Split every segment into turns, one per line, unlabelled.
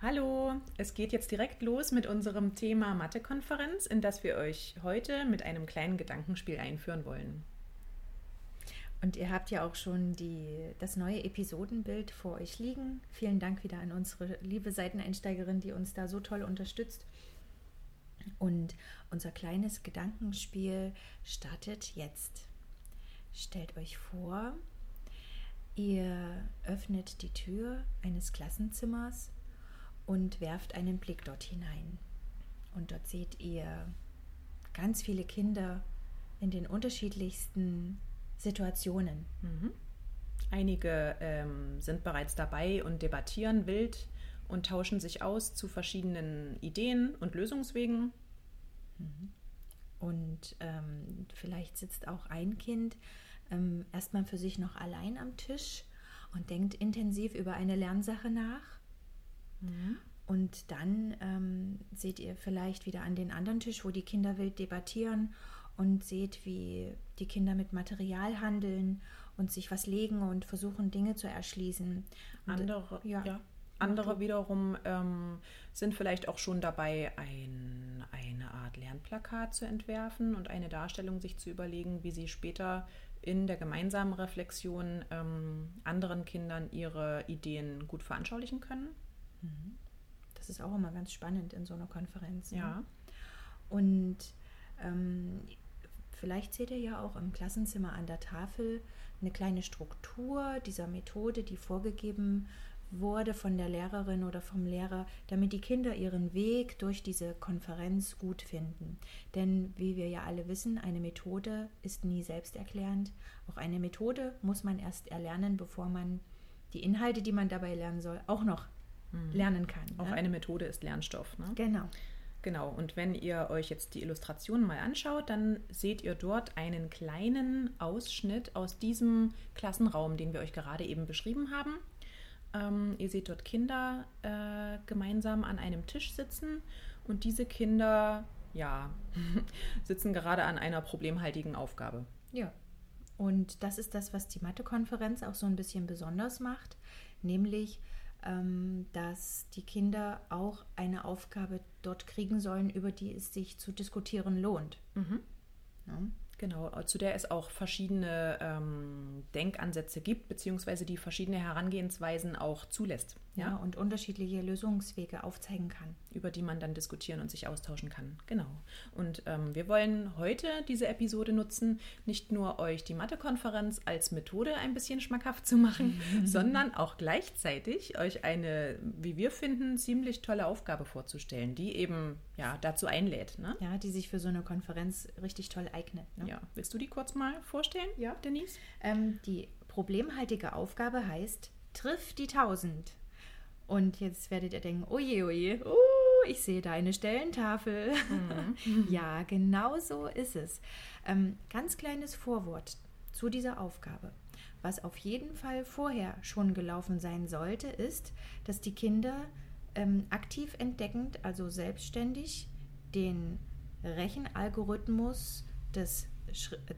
Hallo, es geht jetzt direkt los mit unserem Thema Mathe-Konferenz, in das wir euch heute mit einem kleinen Gedankenspiel einführen wollen.
Und ihr habt ja auch schon die, das neue Episodenbild vor euch liegen. Vielen Dank wieder an unsere liebe Seiteneinsteigerin, die uns da so toll unterstützt. Und unser kleines Gedankenspiel startet jetzt. Stellt euch vor, ihr öffnet die Tür eines Klassenzimmers und werft einen Blick dort hinein. Und dort seht ihr ganz viele Kinder in den unterschiedlichsten Situationen.
Mhm. Einige ähm, sind bereits dabei und debattieren wild und tauschen sich aus zu verschiedenen Ideen und Lösungswegen.
Mhm. Und ähm, vielleicht sitzt auch ein Kind ähm, erstmal für sich noch allein am Tisch und denkt intensiv über eine Lernsache nach Mhm. Und dann ähm, seht ihr vielleicht wieder an den anderen Tisch, wo die Kinder wild debattieren und seht, wie die Kinder mit Material handeln und sich was legen und versuchen, Dinge zu erschließen.
Und, andere, ja. ja. Andere wiederum ähm, sind vielleicht auch schon dabei, ein, eine Art Lernplakat zu entwerfen und eine Darstellung sich zu überlegen, wie sie später in der gemeinsamen Reflexion ähm, anderen Kindern ihre Ideen gut veranschaulichen können.
Mhm. Das ist auch immer ganz spannend in so einer Konferenz.
Ne? Ja.
Und ähm, vielleicht seht ihr ja auch im Klassenzimmer an der Tafel eine kleine Struktur dieser Methode, die vorgegeben wurde von der Lehrerin oder vom Lehrer, damit die Kinder ihren Weg durch diese Konferenz gut finden. Denn wie wir ja alle wissen, eine Methode ist nie selbsterklärend. Auch eine Methode muss man erst erlernen, bevor man die Inhalte, die man dabei lernen soll, auch noch mhm. lernen kann.
Auch ne? eine Methode ist Lernstoff. Ne?
Genau.
Genau, und wenn ihr euch jetzt die Illustrationen mal anschaut, dann seht ihr dort einen kleinen Ausschnitt aus diesem Klassenraum, den wir euch gerade eben beschrieben haben. Ähm, ihr seht dort Kinder äh, gemeinsam an einem Tisch sitzen und diese Kinder, ja, sitzen gerade an einer problemhaltigen Aufgabe.
Ja, und das ist das, was die Mathe-Konferenz auch so ein bisschen besonders macht, nämlich dass die Kinder auch eine Aufgabe dort kriegen sollen, über die es sich zu diskutieren lohnt.
Mhm. Ja. Genau, zu der es auch verschiedene ähm, Denkansätze gibt, beziehungsweise die verschiedene Herangehensweisen auch zulässt.
Ja? und unterschiedliche Lösungswege aufzeigen kann.
Über die man dann diskutieren und sich austauschen kann. Genau. Und ähm, wir wollen heute diese Episode nutzen, nicht nur euch die Mathe-Konferenz als Methode ein bisschen schmackhaft zu machen, sondern auch gleichzeitig euch eine, wie wir finden, ziemlich tolle Aufgabe vorzustellen, die eben ja, dazu einlädt. Ne?
Ja, die sich für so eine Konferenz richtig toll eignet.
Ne? Ja, willst du die kurz mal vorstellen,
ja. Denise? Ähm, die problemhaltige Aufgabe heißt, triff die 1000. Und jetzt werdet ihr denken, oje, oje, oh, ich sehe da eine Stellentafel. Mhm. ja, genau so ist es. Ähm, ganz kleines Vorwort zu dieser Aufgabe. Was auf jeden Fall vorher schon gelaufen sein sollte, ist, dass die Kinder ähm, aktiv entdeckend, also selbstständig, den Rechenalgorithmus des,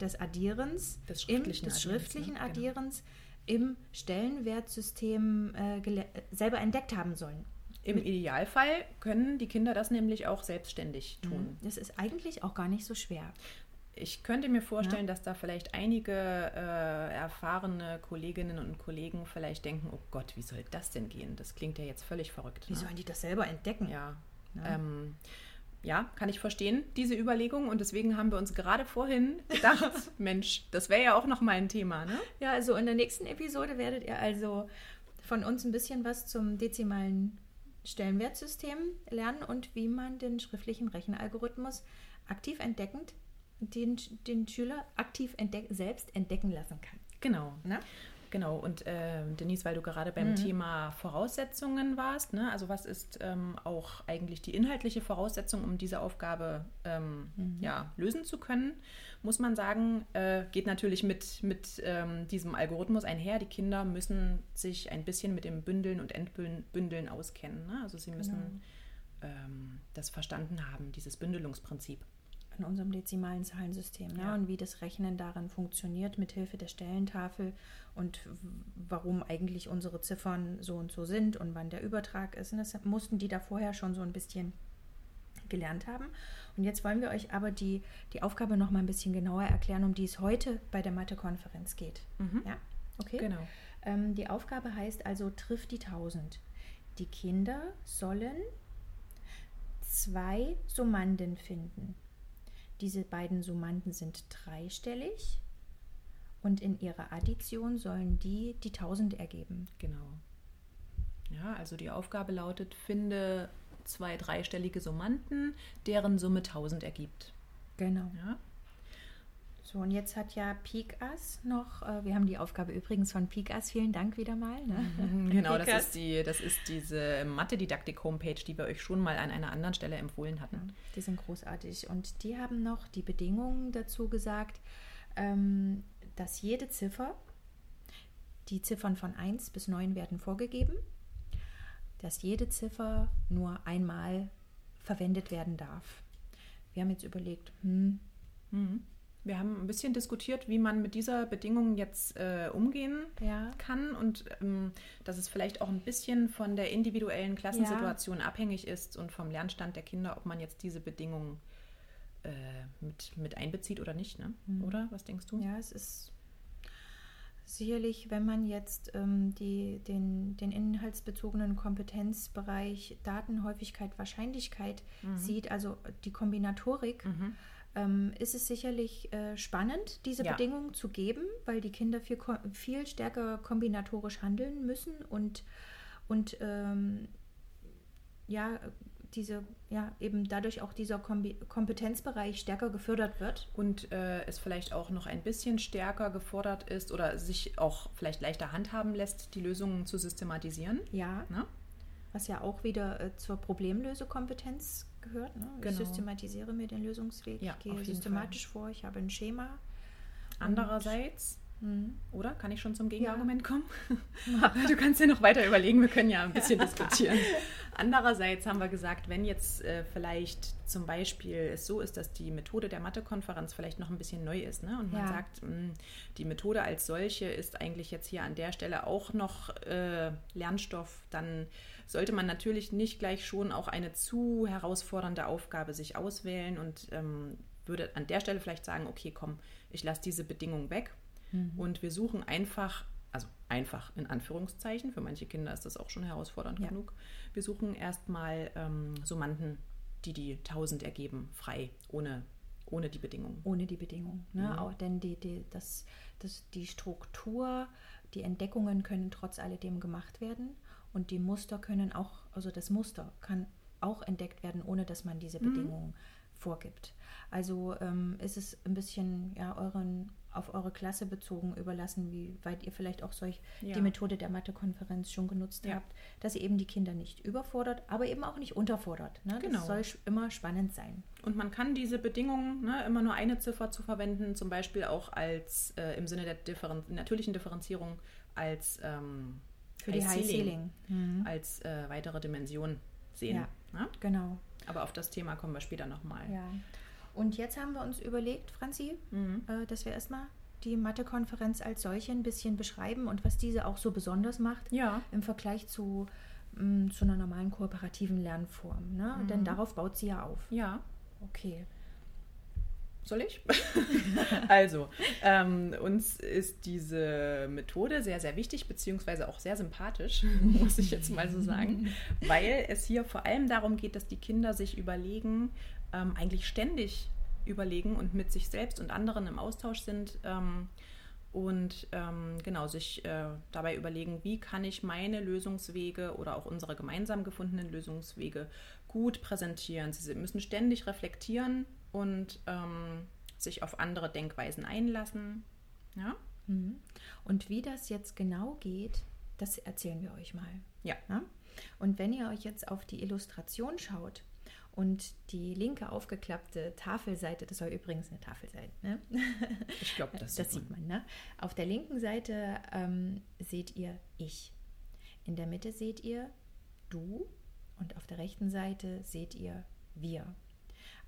des Addierens,
des schriftlichen,
im, des schriftlichen Addierens, ne? Addierens im Stellenwertsystem äh, selber entdeckt haben sollen.
Im Idealfall können die Kinder das nämlich auch selbstständig mhm. tun.
Das ist eigentlich auch gar nicht so schwer.
Ich könnte mir vorstellen, ja. dass da vielleicht einige äh, erfahrene Kolleginnen und Kollegen vielleicht denken, oh Gott, wie soll das denn gehen? Das klingt ja jetzt völlig verrückt.
Wie ne? sollen die das selber entdecken?
Ja. ja. Ähm, ja, kann ich verstehen, diese Überlegung. Und deswegen haben wir uns gerade vorhin gedacht, Mensch, das wäre ja auch noch mal ein Thema, ne?
Ja, also in der nächsten Episode werdet ihr also von uns ein bisschen was zum dezimalen Stellenwertsystem lernen und wie man den schriftlichen Rechenalgorithmus aktiv entdeckend den, den Schüler aktiv entdeck, selbst entdecken lassen kann.
Genau. Na? Genau, und äh, Denise, weil du gerade beim mhm. Thema Voraussetzungen warst, ne? also was ist ähm, auch eigentlich die inhaltliche Voraussetzung, um diese Aufgabe ähm, mhm. ja, lösen zu können, muss man sagen, äh, geht natürlich mit, mit ähm, diesem Algorithmus einher. Die Kinder müssen sich ein bisschen mit dem Bündeln und Entbündeln auskennen. Ne? Also sie müssen genau. Ähm, das verstanden haben, dieses Bündelungsprinzip.
Von unserem dezimalen Zahlensystem ne?
Ja.
und wie das Rechnen darin funktioniert mit Hilfe der Stellentafel und warum eigentlich unsere Ziffern so und so sind und wann der Übertrag ist. Und das mussten die da vorher schon so ein bisschen gelernt haben. Und jetzt wollen wir euch aber die, die Aufgabe noch mal ein bisschen genauer erklären, um die es heute bei der Mathe-Konferenz geht.
Mhm.
Ja, okay.
Genau.
Ähm, die Aufgabe heißt also, trifft die 1000. Die Kinder sollen zwei Summanden finden. Diese beiden Summanden sind dreistellig und in ihrer Addition sollen die die 1000 ergeben.
Genau. Ja, also die Aufgabe lautet, finde zwei dreistellige Summanden, deren Summe 1000 ergibt.
Genau.
Ja,
So, und jetzt hat ja Pikas noch, äh, wir haben die Aufgabe übrigens von Pikas, vielen Dank wieder mal. Ne?
genau, das ist, die, das ist diese Mathe-Didaktik-Homepage, die wir euch schon mal an einer anderen Stelle empfohlen hatten.
Die sind großartig. Und die haben noch die Bedingungen dazu gesagt, ähm, dass jede Ziffer, die Ziffern von 1 bis 9 werden vorgegeben, dass jede Ziffer nur einmal verwendet werden darf. Wir haben jetzt überlegt, hm,
Mhm. Wir haben ein bisschen diskutiert, wie man mit dieser Bedingung jetzt äh, umgehen
ja,
kann und ähm, dass es vielleicht auch ein bisschen von der individuellen Klassensituation abhängig ist und vom Lernstand der Kinder, ob man jetzt diese Bedingungen äh, mit, mit einbezieht oder nicht. Ne? Oder? Was denkst du?
ja, es ist sicherlich, wenn man jetzt ähm, die, den, den inhaltsbezogenen Kompetenzbereich Daten, Häufigkeit, Wahrscheinlichkeit sieht, also die Kombinatorik,
Mhm.
Ähm, ist es sicherlich äh, spannend, diese
Ja.
Bedingungen zu geben, weil die Kinder viel, viel stärker kombinatorisch handeln müssen und, und ähm, ja, diese, ja, eben dadurch auch dieser Kombi Kompetenzbereich stärker gefördert wird.
Und äh, es vielleicht auch noch ein bisschen stärker gefordert ist oder sich auch vielleicht leichter handhaben lässt, die Lösungen zu systematisieren.
Ja,
Ne?
was ja auch wieder äh, zur Problemlösekompetenz gehört. Ne? Ich
Genau.
systematisiere mir den Lösungsweg,
Ja,
ich gehe systematisch vor, ich habe ein Schema.
Andererseits,
Mhm.
oder? Kann ich schon zum Gegenargument kommen? Du kannst ja noch weiter überlegen, wir können ja ein bisschen diskutieren. Andererseits haben wir gesagt, wenn jetzt äh, vielleicht zum Beispiel es so ist, dass die Methode der Mathe-Konferenz vielleicht noch ein bisschen neu ist ne? und man
Ja.
sagt, mh, die Methode als solche ist eigentlich jetzt hier an der Stelle auch noch äh, Lernstoff, dann sollte man natürlich nicht gleich schon auch eine zu herausfordernde Aufgabe sich auswählen und ähm, würde an der Stelle vielleicht sagen, okay, komm, ich lasse diese Bedingung weg und wir suchen einfach, also einfach in Anführungszeichen, für manche Kinder ist das auch schon herausfordernd
Ja.
genug, wir suchen erstmal ähm, Summanden, die die 1000 ergeben, frei, ohne, ohne die Bedingungen.
ohne die Bedingung. Ne?
Mhm.
Auch denn die, die, das, das, die Struktur, die Entdeckungen können trotz alledem gemacht werden und die Muster können auch, also das Muster kann auch entdeckt werden, ohne dass man diese
Mhm.
Bedingungen vorgibt. Also ähm, ist es ein bisschen ja, euren, auf eure Klasse bezogen überlassen, wie weit ihr vielleicht auch solch
Ja.
die Methode der Mathe-Konferenz schon genutzt
Ja.
habt, dass ihr eben die Kinder nicht überfordert, aber eben auch nicht unterfordert. Ne?
Genau.
Das soll immer spannend sein.
Und man kann diese Bedingungen, ne, immer nur eine Ziffer zu verwenden, zum Beispiel auch als äh, im Sinne der Differen natürlichen Differenzierung als ähm,
Für die High Ceiling. Mhm.
als äh, weitere Dimension sehen.
Ja.
Ne?
Genau.
Aber auf das Thema kommen wir später nochmal.
Ja. Und jetzt haben wir uns überlegt, Franzi,
Mhm.
äh, dass wir erstmal die Mathe-Konferenz als solche ein bisschen beschreiben und was diese auch so besonders macht
Ja.
im Vergleich zu, mh, zu einer normalen kooperativen Lernform. Ne?
Mhm.
Denn darauf baut sie ja auf.
Ja.
Okay.
Soll ich? also, ähm, uns ist diese Methode sehr, sehr wichtig, beziehungsweise auch sehr sympathisch, muss ich jetzt mal so sagen, weil es hier vor allem darum geht, dass die Kinder sich überlegen, ähm, eigentlich ständig überlegen und mit sich selbst und anderen im Austausch sind ähm, und ähm, genau sich äh, dabei überlegen, wie kann ich meine Lösungswege oder auch unsere gemeinsam gefundenen Lösungswege gut präsentieren. Sie müssen ständig reflektieren und ähm, sich auf andere Denkweisen einlassen. Ja?
Mhm. Und wie das jetzt genau geht, das erzählen wir euch mal.
Ja.
Ja? Und wenn ihr euch jetzt auf die Illustration schaut und die linke aufgeklappte Tafelseite, das war übrigens eine Tafelseite, ne?
Ich glaube, das,
das sieht man. Ne? Auf der linken Seite ähm, seht ihr ich. In der Mitte seht ihr du und auf der rechten Seite seht ihr wir.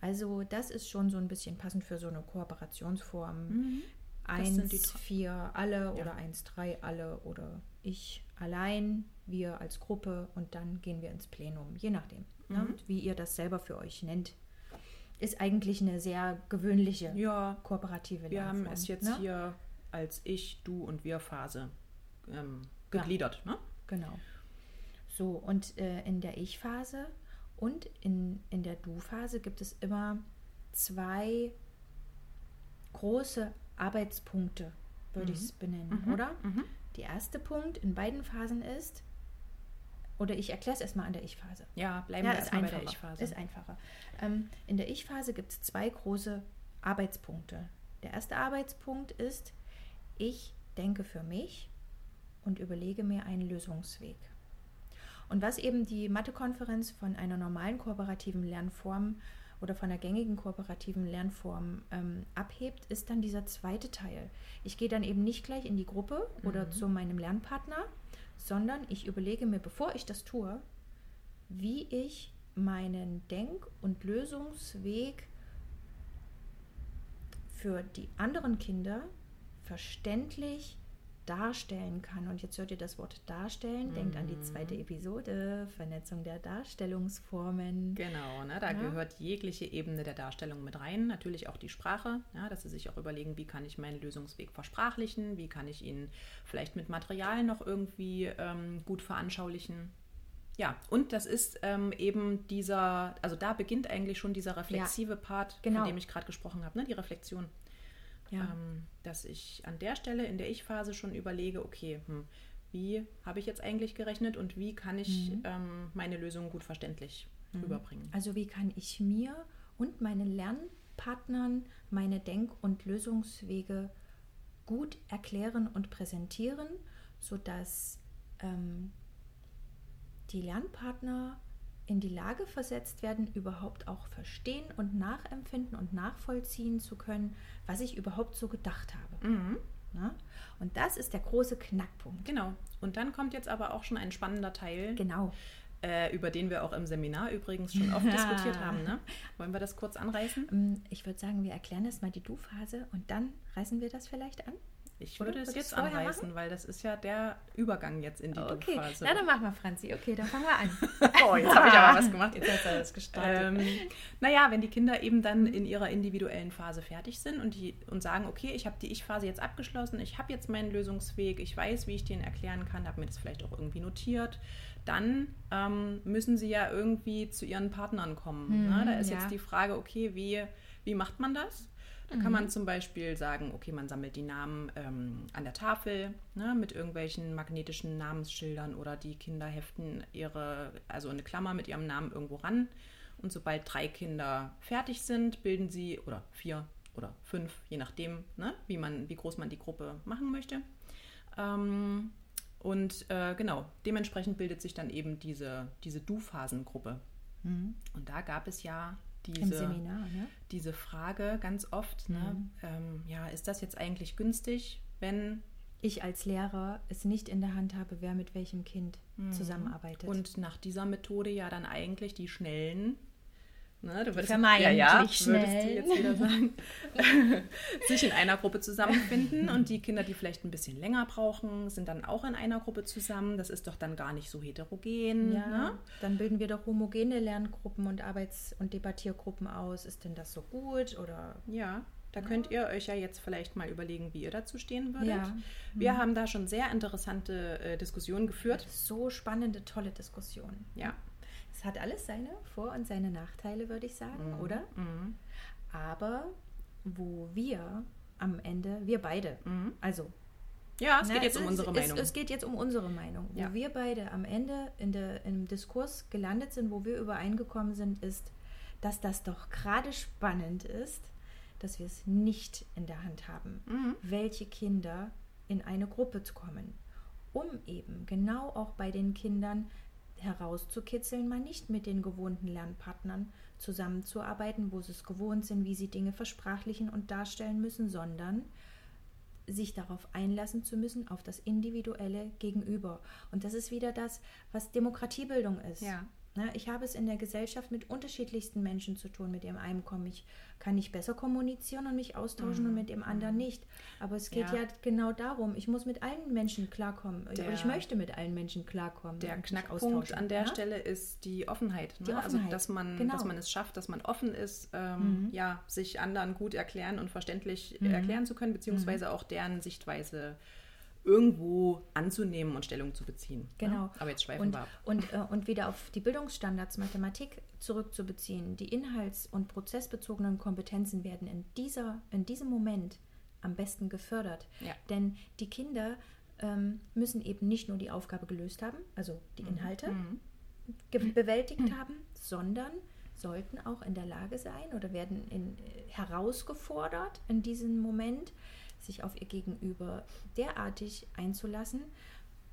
Also das ist schon so ein bisschen passend für so eine Kooperationsform.
Mhm. Das sind die
1,
drei-
4 alle
Ja.
oder 1, 3 alle oder ich allein, wir als Gruppe und dann gehen wir ins Plenum, je nachdem, ne?
Mhm.
wie ihr das selber für euch nennt. Ist eigentlich eine sehr gewöhnliche
Ja,
kooperative
wir haben es jetzt
ne?
hier als Ich, Du und Wir-Phase ähm,
Ja.
gegliedert. Ne?
Genau. So, und äh, in der Ich-Phase und in, in der Du-Phase gibt es immer zwei große Arbeitspunkte, würde ich es benennen,
Mhm.
oder?
Mhm.
Der erste Punkt in beiden Phasen ist, oder ich erkläre es erstmal an der Ich-Phase.
Ja, bleiben
Ja,
wir erstmal bei der Ich-Phase.
Ist einfacher. Ähm, in der Ich-Phase gibt es zwei große Arbeitspunkte. Der erste Arbeitspunkt ist, ich denke für mich und überlege mir einen Lösungsweg. Und was eben die Mathe-Konferenz von einer normalen kooperativen Lernform oder von einer gängigen kooperativen Lernform ähm, abhebt, ist dann dieser zweite Teil. Ich gehe dann eben nicht gleich in die Gruppe oder zu meinem Lernpartner, sondern ich überlege mir, bevor ich das tue, wie ich meinen Denk- und Lösungsweg für die anderen Kinder verständlich darstellen kann. Und jetzt hört ihr das Wort darstellen, denkt an die zweite Episode, Vernetzung der Darstellungsformen.
Genau, ne? da
Ja.
gehört jegliche Ebene der Darstellung mit rein. Natürlich auch die Sprache, ja, dass Sie sich auch überlegen, wie kann ich meinen Lösungsweg versprachlichen, wie kann ich ihn vielleicht mit Material noch irgendwie ähm, gut veranschaulichen. Ja, und das ist ähm, eben dieser, also da beginnt eigentlich schon dieser reflexive Part,
genau.
von dem ich gerade gesprochen habe, ne? die Reflexion.
Ja.
Ähm, dass ich an der Stelle in der Ich-Phase schon überlege, okay, hm, wie habe ich jetzt eigentlich gerechnet und wie kann ich ähm, meine Lösung gut verständlich rüberbringen.
Also wie kann ich mir und meinen Lernpartnern meine Denk- und Lösungswege gut erklären und präsentieren, sodass ähm, die Lernpartner in die Lage versetzt werden, überhaupt auch verstehen und nachempfinden und nachvollziehen zu können, was ich überhaupt so gedacht habe.
Mhm.
Ne? Und das ist der große Knackpunkt.
Genau. Und dann kommt jetzt aber auch schon ein spannender Teil,
Genau.
äh, über den wir auch im Seminar übrigens schon oft diskutiert haben. Ne? Wollen wir das kurz anreißen?
Ähm, Ich würde sagen, wir erklären das mal die Du-Phase und dann reißen wir das vielleicht an.
Ich
Oder?
würde es jetzt anreißen, weil das ist ja der Übergang jetzt in die
Okay,
Du-Phase.
na dann machen wir, Franzi. Okay, dann fangen wir an.
Oh, jetzt habe ich aber was gemacht.
Jetzt hast du das gestartet.
Ähm, naja, wenn die Kinder eben dann in ihrer individuellen Phase fertig sind und, die, und sagen, okay, ich habe die Ich-Phase jetzt abgeschlossen, ich habe jetzt meinen Lösungsweg, ich weiß, wie ich den erklären kann, habe mir das vielleicht auch irgendwie notiert, dann ähm, müssen sie ja irgendwie zu ihren Partnern kommen.
Mhm,
ne? Da ist
ja.
jetzt die Frage, okay, wie, wie macht man das? Da kann man zum Beispiel sagen, okay, man sammelt die Namen ähm, an der Tafel ne, mit irgendwelchen magnetischen Namensschildern oder die Kinder heften ihre, also eine Klammer mit ihrem Namen irgendwo ran. Und sobald drei Kinder fertig sind, bilden sie, oder vier oder fünf, je nachdem, ne, wie, man, wie groß man die Gruppe machen möchte. Ähm, und äh, genau, dementsprechend bildet sich dann eben diese, diese Du-Phasengruppe.
Mhm.
Und da gab es ja diese,
Seminar, ne?
diese Frage ganz oft, ne,
Mhm.
ähm, ja, ist das jetzt eigentlich günstig, wenn
Ich als Lehrer es nicht in der Hand habe, wer mit welchem Kind zusammenarbeitet.
und nach dieser Methode ja dann eigentlich die Schnellen, ne, du würdest,
Vermeintlich
ja, ja, sagen, sich in einer Gruppe zusammenfinden und die Kinder, die vielleicht ein bisschen länger brauchen, sind dann auch in einer Gruppe zusammen. Das ist doch dann gar nicht so heterogen.
ja,
Ne?
dann bilden wir doch homogene Lerngruppen und Arbeits- und Debattiergruppen aus. Ist denn das so gut oder
Ja, da könnt ihr euch ja jetzt vielleicht mal überlegen, wie ihr dazu stehen würdet.
Ja.
Wir haben da schon sehr interessante äh, Diskussionen geführt.
so spannende, tolle Diskussionen?
Ja.
Es hat alles seine Vor- und seine Nachteile, würde ich sagen, oder?
Mhm.
Aber wo wir am Ende, wir beide,
Mhm.
also
Ja, es
Ne,
geht jetzt um
ist-
unsere
es,
Meinung.
Es geht jetzt um unsere Meinung. Wo
Ja.
wir beide am Ende in der, im Diskurs gelandet sind, wo wir übereingekommen sind, ist, dass das doch gerade spannend ist, dass wir es nicht in der Hand haben,
Mhm.
welche Kinder in eine Gruppe kommen, um eben genau auch bei den Kindern herauszukitzeln, mal nicht mit den gewohnten Lernpartnern zusammenzuarbeiten, wo sie es gewohnt sind, wie sie Dinge versprachlichen und darstellen müssen, sondern sich darauf einlassen zu müssen, auf das individuelle Gegenüber. Und das ist wieder das, was Demokratiebildung ist.
Ja.
Ich habe es in der Gesellschaft mit unterschiedlichsten Menschen zu tun. Mit dem einen komme ich, kann ich besser kommunizieren und mich austauschen
Mhm.
und mit dem anderen nicht. Aber es geht
Ja.
ja, genau darum, ich muss mit allen Menschen klarkommen.
Der-
oder ich möchte mit allen Menschen klarkommen.
Der Knackpunkt an der
ja?
Stelle ist die Offenheit. Ne?
Die
Also,
Offenheit,
dass man,
genau.
dass man es schafft, dass man offen ist, ähm,
Mhm.
ja, sich anderen gut erklären und verständlich
Mhm.
erklären zu können, beziehungsweise auch deren Sichtweise irgendwo anzunehmen und Stellung zu beziehen.
Genau.
Ne? Aber jetzt schweifen
Und,
wir ab.
und, äh, und wieder auf die Bildungsstandards Mathematik zurückzubeziehen. Die inhalts- und prozessbezogenen Kompetenzen werden in, dieser, in diesem Moment am besten gefördert.
Ja.
Denn die Kinder ähm, müssen eben nicht nur die Aufgabe gelöst haben, also die Inhalte
Mhm.
bewältigt haben, sondern sollten auch in der Lage sein oder werden in, äh, herausgefordert in diesem Moment, sich auf ihr Gegenüber derartig einzulassen,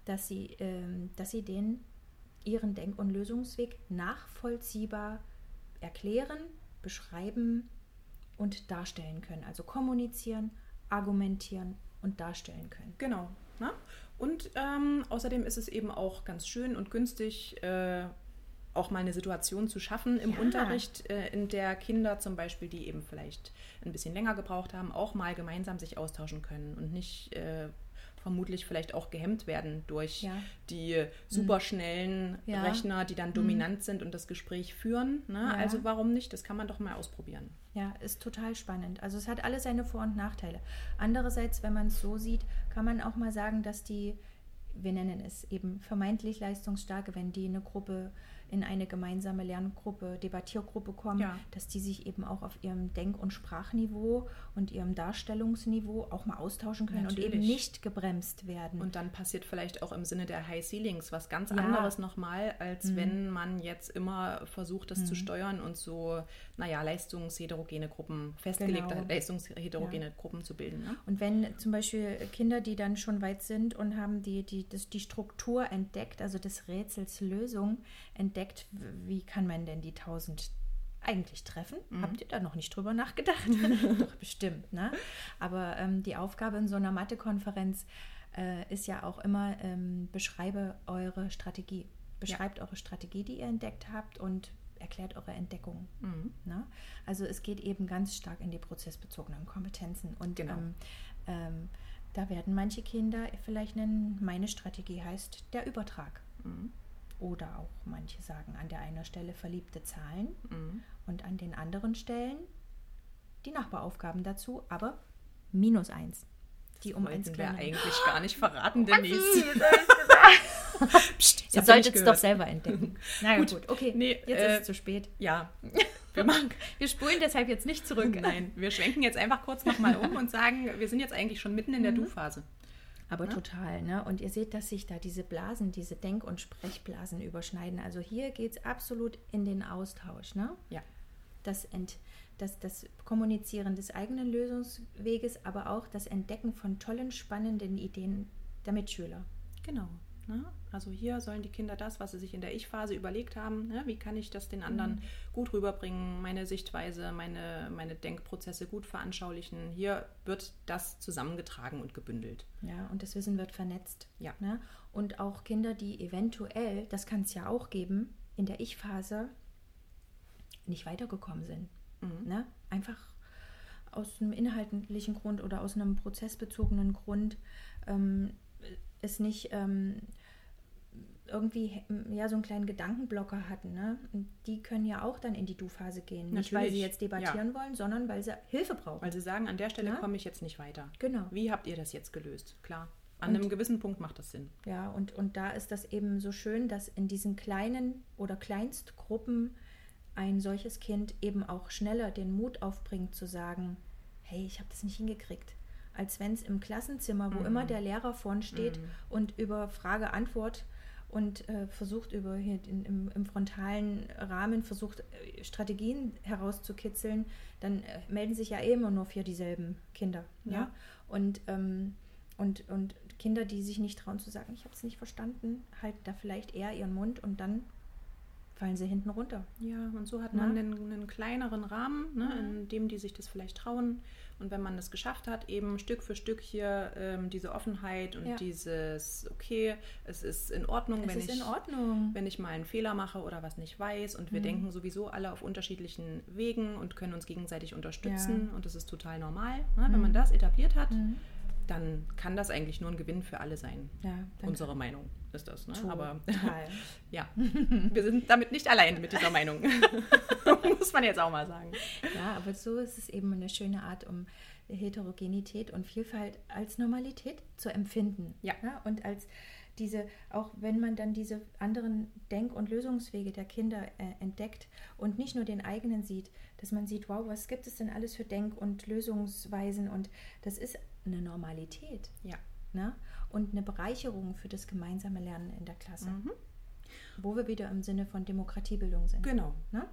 dass sie, ähm, dass sie den ihren Denk- und Lösungsweg nachvollziehbar erklären, beschreiben und darstellen können. Also kommunizieren, argumentieren und darstellen können.
Genau. Ne? Und ähm, außerdem ist es eben auch ganz schön und günstig, äh, auch mal eine Situation zu schaffen im
Ja.
Unterricht, äh, in der Kinder zum Beispiel, die eben vielleicht ein bisschen länger gebraucht haben, auch mal gemeinsam sich austauschen können und nicht äh, vermutlich vielleicht auch gehemmt werden durch
Ja.
die superschnellen
Ja.
Rechner, die dann dominant sind und das Gespräch führen. Ne? Also warum nicht? Das kann man doch mal ausprobieren.
Ja, ist total spannend. Also es hat alle seine Vor- und Nachteile. Andererseits, wenn man es so sieht, kann man auch mal sagen, dass die, wir nennen es eben vermeintlich leistungsstarke, wenn die in eine Gruppe, in eine gemeinsame Lerngruppe, Debattiergruppe kommen,
Ja.
dass die sich eben auch auf ihrem Denk- und Sprachniveau und ihrem Darstellungsniveau auch mal austauschen können und eben
Natürlich.
nicht gebremst werden.
Und dann passiert vielleicht auch im Sinne der High Ceilings was ganz
Ja. Mhm.
anderes nochmal, als wenn man jetzt immer versucht, das zu steuern und so, naja, leistungsheterogene Gruppen, festgelegte
Genau.
leistungsheterogene Gruppen zu bilden. Ne?
Und wenn zum Beispiel Kinder, die dann schon weit sind und haben die, die, das, die Struktur entdeckt, also des Rätsels Lösung entdeckt, w- wie kann man denn die 1000 eigentlich treffen? Habt ihr da noch nicht drüber nachgedacht? Doch, bestimmt. Ne? Aber ähm, die Aufgabe in so einer Mathe-Konferenz äh, ist ja auch immer, ähm, beschreibe eure Strategie. Beschreibt eure Strategie, die ihr entdeckt habt und erklärt eure Entdeckungen.
Mhm.
Ne? Also es geht eben ganz stark in die prozessbezogenen Kompetenzen. Und
Genau.
ähm, ähm, da werden manche Kinder vielleicht nennen, meine Strategie heißt der Übertrag.
Mhm.
Oder auch manche sagen an der einen Stelle verliebte Zahlen
Mhm.
und an den anderen Stellen die Nachbaraufgaben dazu, aber minus eins. Die um eins
Wollten wir
kleiner.
eigentlich gar nicht verraten, Denise. Psst,
Ihr solltet es doch selber entdecken. Na
Gut.
gut, okay.
Nee,
jetzt
äh,
ist es zu spät.
Ja, wir machen.
Wir spulen deshalb jetzt nicht zurück.
Nein, wir schwenken jetzt einfach kurz nochmal um und sagen, wir sind jetzt eigentlich schon mitten in
Mhm.
der Du-Phase.
Aber
Ne?
total, ne? Und ihr seht, dass sich da diese Blasen, diese Denk- und Sprechblasen überschneiden. Also hier geht es absolut in den Austausch, ne?
Ja.
Das, Ent, das, das Kommunizieren des eigenen Lösungsweges, aber auch das Entdecken von tollen, spannenden Ideen der Mitschüler.
Genau. Ne? Also hier sollen die Kinder das, was sie sich in der Ich-Phase überlegt haben, ne? wie kann ich das den anderen
Mhm.
gut rüberbringen, meine Sichtweise, meine, meine Denkprozesse gut veranschaulichen. Hier wird das zusammengetragen und gebündelt.
Ja, und das Wissen wird vernetzt.
Ja.
Ne? Und auch Kinder, die eventuell, das kann es ja auch geben, in der Ich-Phase nicht weitergekommen sind.
Mhm.
Ne? Einfach aus einem inhaltlichen Grund oder aus einem prozessbezogenen Grund ähm, es nicht ähm, irgendwie ja so einen kleinen Gedankenblocker hatten. Ne? Und die können ja auch dann in die Du-Phase gehen. Nicht, weil sie
Natürlich,
jetzt debattieren wollen, sondern weil sie Hilfe brauchen.
Weil sie sagen, an der Stelle
Ja.
komme ich jetzt nicht weiter.
Genau.
Wie habt ihr das jetzt gelöst? Klar. An
Und-
einem gewissen Punkt macht das Sinn.
Ja, und, und da ist das eben so schön, dass in diesen kleinen oder Kleinstgruppen ein solches Kind eben auch schneller den Mut aufbringt zu sagen, hey, ich habe das nicht hingekriegt. Als wenn es im Klassenzimmer, wo
Mhm.
immer der Lehrer vorn steht und über Frage-Antwort und äh, versucht über hier in, im, im frontalen Rahmen versucht äh, Strategien herauszukitzeln, dann äh, melden sich ja eh immer nur für dieselben Kinder. Ja.
Ja.
Und, ähm, und, und Kinder, die sich nicht trauen zu sagen, ich habe es nicht verstanden, halten da vielleicht eher ihren Mund und dann fallen sie hinten runter.
Ja, und so hat man einen, einen, kleineren Rahmen, ne, mhm. in dem die sich das vielleicht trauen. Und wenn man das geschafft hat, eben Stück für Stück hier ähm, diese Offenheit und ja. dieses, okay, es ist in Ordnung,
wenn
ich,
Ordnung.
wenn ich mal einen Fehler mache oder was nicht weiß. Und wir mhm. denken sowieso alle auf unterschiedlichen Wegen und können uns gegenseitig unterstützen. Ja. Und das ist total normal. Ne? Wenn mhm. man das etabliert hat, mhm. Dann kann das eigentlich nur ein Gewinn für alle sein. Ja, Unsere Meinung ist das. Ne? Total. Aber ja, wir sind damit nicht allein mit dieser Meinung. Muss man jetzt auch mal sagen.
Ja, aber so ist es eben eine schöne Art, um Heterogenität und Vielfalt als Normalität zu empfinden. Ja. ja und als diese, auch wenn man dann diese anderen Denk- und Lösungswege der Kinder äh, entdeckt und nicht nur den eigenen sieht, dass man sieht, wow, was gibt es denn alles für Denk- und Lösungsweisen und das ist eine Normalität. Ja. Ne? Und eine Bereicherung für das gemeinsame Lernen in der Klasse. Mhm. Wo wir wieder im Sinne von Demokratiebildung sind.
Genau. Ne?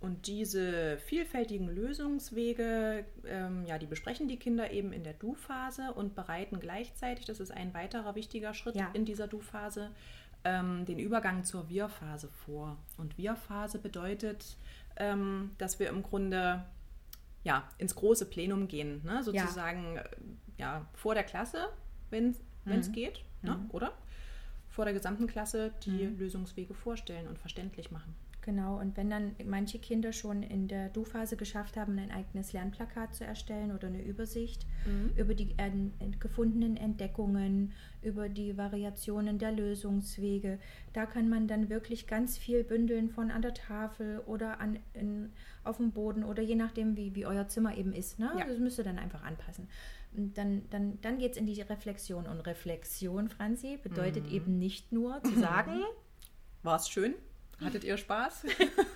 Und diese vielfältigen Lösungswege, ähm, ja, die besprechen die Kinder eben in der Du-Phase und bereiten gleichzeitig, das ist ein weiterer wichtiger Schritt ja. in dieser Du-Phase, ähm, den Übergang zur Wir-Phase vor. Und Wir-Phase bedeutet, ähm, dass wir im Grunde ja, ins große Plenum gehen, ne? sozusagen ja. Ja vor der Klasse, wenn es mhm. geht, ne? Mhm. oder? Vor der gesamten Klasse die mhm. Lösungswege vorstellen und verständlich machen.
Genau, und wenn dann manche Kinder schon in der Du-Phase geschafft haben, ein eigenes Lernplakat zu erstellen oder eine Übersicht mhm. über die gefundenen Entdeckungen, über die Variationen der Lösungswege, da kann man dann wirklich ganz viel bündeln von an der Tafel oder an, in, auf dem Boden oder je nachdem, wie, wie euer Zimmer eben ist. Ne? Ja. Das müsst ihr dann einfach anpassen. Und dann, dann, dann geht es in die Reflexion. Und Reflexion, Franzi, bedeutet mhm. eben nicht nur zu sagen,
war es schön? Hattet ihr Spaß?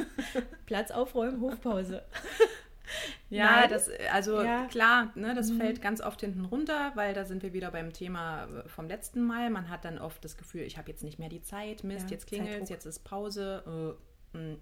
Platz aufräumen, Hofpause.
Ja, Nein. das, also ja. klar, ne, das mhm. fällt ganz oft hinten runter, weil da sind wir wieder beim Thema äh, vom letzten Mal. Man hat dann oft das Gefühl, ich habe jetzt nicht mehr die Zeit, Mist, ja, jetzt klingelt es, jetzt ist Pause. Äh, mm.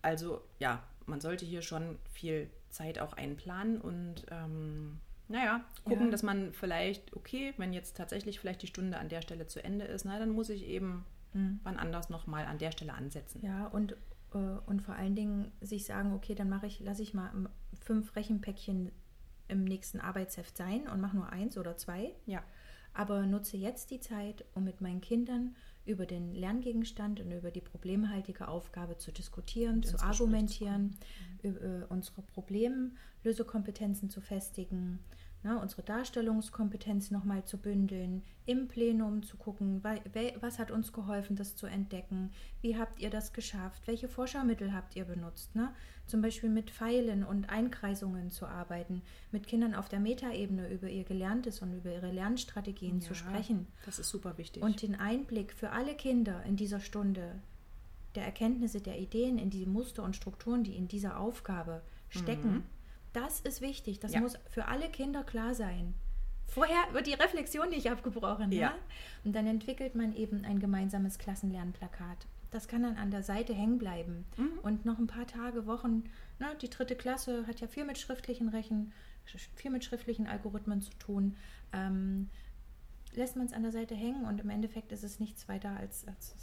also ja, man sollte hier schon viel Zeit auch einplanen und ähm, naja, gucken, ja. dass man vielleicht, okay, wenn jetzt tatsächlich vielleicht die Stunde an der Stelle zu Ende ist, na, dann muss ich eben mhm. wann anders nochmal an der Stelle ansetzen.
Ja, und, äh, und vor allen Dingen sich sagen, okay, dann mache ich, lasse ich mal fünf Rechenpäckchen im nächsten Arbeitsheft sein und mache nur eins oder zwei. Ja. Aber nutze jetzt die Zeit, um mit meinen Kindern über den Lerngegenstand und über die problemhaltige Aufgabe zu diskutieren, zu argumentieren, zu über äh, unsere Problemlösekompetenzen zu festigen, ne, unsere Darstellungskompetenz nochmal zu bündeln, im Plenum zu gucken, was hat uns geholfen, das zu entdecken, wie habt ihr das geschafft, welche Vorschaumittel habt ihr benutzt, ne? zum Beispiel mit Pfeilen und Einkreisungen zu arbeiten, mit Kindern auf der Metaebene über ihr Gelerntes und über ihre Lernstrategien ja, zu sprechen.
Das ist super wichtig.
Und den Einblick für alle Kinder in dieser Stunde der Erkenntnisse, der Ideen, in die Muster und Strukturen, die in dieser Aufgabe stecken, mhm das ist wichtig. Das ja. muss für alle Kinder klar sein. Vorher wird die Reflexion nicht abgebrochen. Ja. ja. Und dann entwickelt man eben ein gemeinsames Klassenlernplakat. Das kann dann an der Seite hängen bleiben. Mhm. Und noch ein paar Tage, Wochen, ne, die dritte Klasse hat ja viel mit schriftlichen Rechen, viel mit schriftlichen Algorithmen zu tun. Ähm, lässt man es an der Seite hängen und im Endeffekt ist es nichts weiter als, als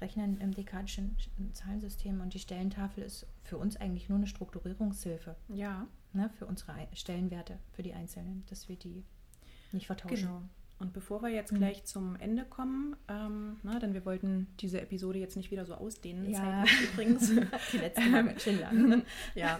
Rechnen im dekadischen Zahlensystem und die Stellentafel ist für uns eigentlich nur eine Strukturierungshilfe. Ja. Ne, für unsere Stellenwerte, für die Einzelnen, dass wir die nicht vertauschen. Genau.
Und bevor wir jetzt mhm. gleich mhm. zum Ende kommen, ähm, na, denn wir wollten diese Episode jetzt nicht wieder so ausdehnen, ja. übrigens. die letzte Mal ganz schön lang. ja,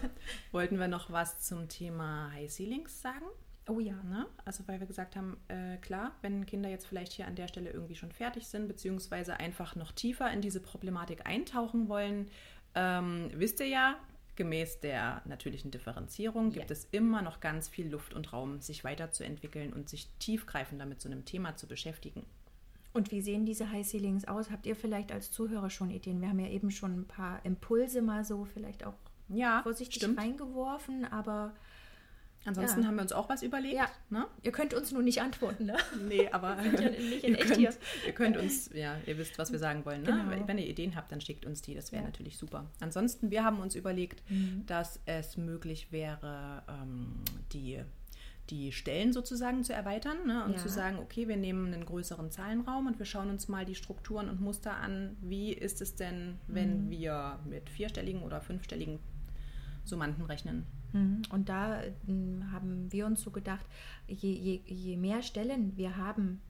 wollten wir noch was zum Thema High Ceilings sagen? Oh ja. Ne? Also weil wir gesagt haben, äh, klar, wenn Kinder jetzt vielleicht hier an der Stelle irgendwie schon fertig sind, beziehungsweise einfach noch tiefer in diese Problematik eintauchen wollen, ähm, wisst ihr ja, gemäß der natürlichen Differenzierung gibt ja. es immer noch ganz viel Luft und Raum, sich weiterzuentwickeln und sich tiefgreifender mit so einem Thema zu beschäftigen.
Und wie sehen diese High Ceilings aus? Habt ihr vielleicht als Zuhörer schon Ideen? Wir haben ja eben schon ein paar Impulse mal so vielleicht auch ja, vorsichtig stimmt. reingeworfen, aber
Ansonsten ja. haben wir uns auch was überlegt. Ja.
Ne? Ihr könnt uns nur nicht antworten, ne?
Nee, aber ja nicht in ihr, echt könnt, hier. ihr könnt uns, ja, ihr wisst, was wir sagen wollen. Ne? Genau. Wenn ihr Ideen habt, dann schickt uns die. Das wäre natürlich super. Ansonsten, wir haben uns überlegt, mhm. dass es möglich wäre, ähm, die die Stellen sozusagen zu erweitern ne? und
Ja.
zu sagen, okay, wir nehmen einen größeren Zahlenraum und wir schauen uns mal die Strukturen und Muster an. Wie ist es denn, wenn
Mhm.
wir mit vierstelligen oder fünfstelligen Summanden rechnen?
Mhm. Und da ähm, haben wir uns so gedacht, je, je, je mehr Stellen wir haben,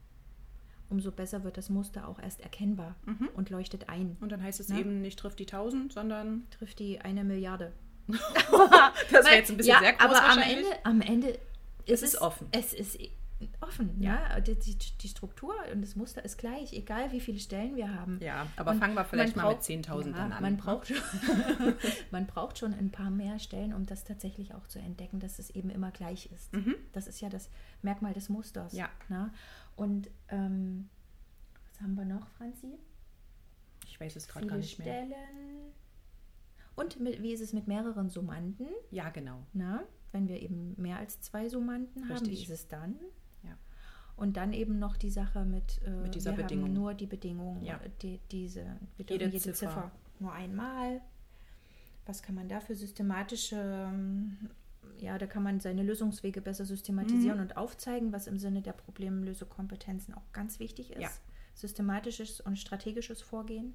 umso besser wird das Muster auch erst erkennbar
Mhm.
und leuchtet ein.
Und dann heißt es
Ne?
eben nicht trifft die 1000, sondern
Trifft die eine Milliarde.
das wäre jetzt ein bisschen
ja,
sehr groß
aber am. Ende, am Ende
Es
ist
ist offen.
Es ist offen, ja. Die, die, die Struktur und das Muster ist gleich, egal wie viele Stellen wir haben.
Ja, aber
Und
fangen wir vielleicht mal mit
braucht-
10.000
ja,
an.
Man
ne?
braucht, schon, man braucht schon ein paar mehr Stellen, um das tatsächlich auch zu entdecken, dass es eben immer gleich ist.
Mhm.
Das ist ja das Merkmal des Musters.
Ja.
Ne? Und ähm, was haben wir noch, Franzi?
Ich weiß es gerade gar nicht mehr.
Stellen. Und mit, wie ist es mit mehreren Summanden?
Ja, genau.
Na, wenn wir eben mehr als zwei Summanden haben, wie
Richtig.
ist es dann? Und dann eben noch die Sache mit, äh,
Mit dieser
wir
Bedingung.
haben nur die Bedingung,
Ja.
die, diese, wir
Jede
jede,
Ziffer.
Ziffer. nur einmal. Was kann man da für systematische, ähm, ja, da kann man seine Lösungswege besser systematisieren
Mhm.
und aufzeigen, was im Sinne der Problemlösekompetenzen auch ganz wichtig ist.
Ja.
Systematisches und strategisches Vorgehen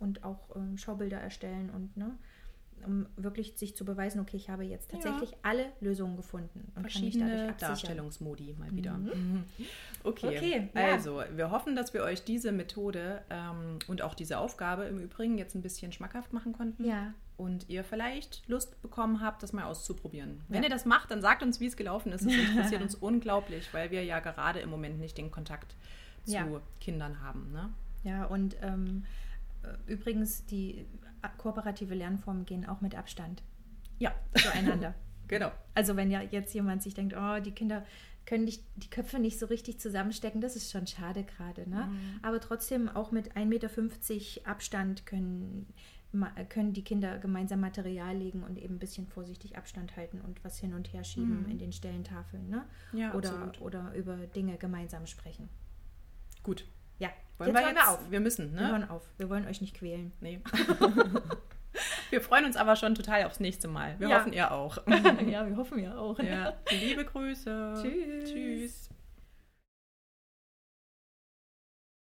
und auch ähm, Schaubilder erstellen und ne, um wirklich sich zu beweisen, okay, ich habe jetzt
Ja.
tatsächlich alle Lösungen gefunden und kann mich dadurch
Verschiedene. Darstellungsmodi mal wieder.
Mhm.
Okay,
Okay, ja.
also wir hoffen, dass wir euch diese Methode ähm, und auch diese Aufgabe im Übrigen jetzt ein bisschen schmackhaft machen konnten.
Ja,
Und ihr vielleicht Lust bekommen habt, das mal auszuprobieren. Wenn
Ja.
ihr das macht, dann sagt uns, wie es gelaufen ist. Es interessiert uns unglaublich, weil wir ja gerade im Moment nicht den Kontakt zu
Ja.
Kindern haben. Ne?
ja, und ähm, äh, übrigens, die kooperative Lernformen gehen auch mit Abstand
Ja,
zueinander.
genau.
also wenn ja jetzt jemand sich denkt, oh, die Kinder können nicht, die Köpfe nicht so richtig zusammenstecken, das ist schon schade gerade. Ne?
Mhm.
Aber trotzdem auch mit 1,50 Meter Abstand können, können die Kinder gemeinsam Material legen und eben ein bisschen vorsichtig Abstand halten und was hin und her schieben
Mhm.
in den Stellentafeln. Ne?
Ja,
oder,
absolut.
oder über Dinge gemeinsam sprechen.
Gut. Wollen
jetzt
wir jetzt?
wir auf.
Wir müssen,
Wir
ne?
hören auf. Wir wollen euch nicht quälen.
Nee. wir freuen uns aber schon total aufs nächste Mal. Wir
Ja.
hoffen, ihr auch.
ja, wir hoffen ja auch.
Ja. Liebe Grüße.
Tschüss.
Tschüss.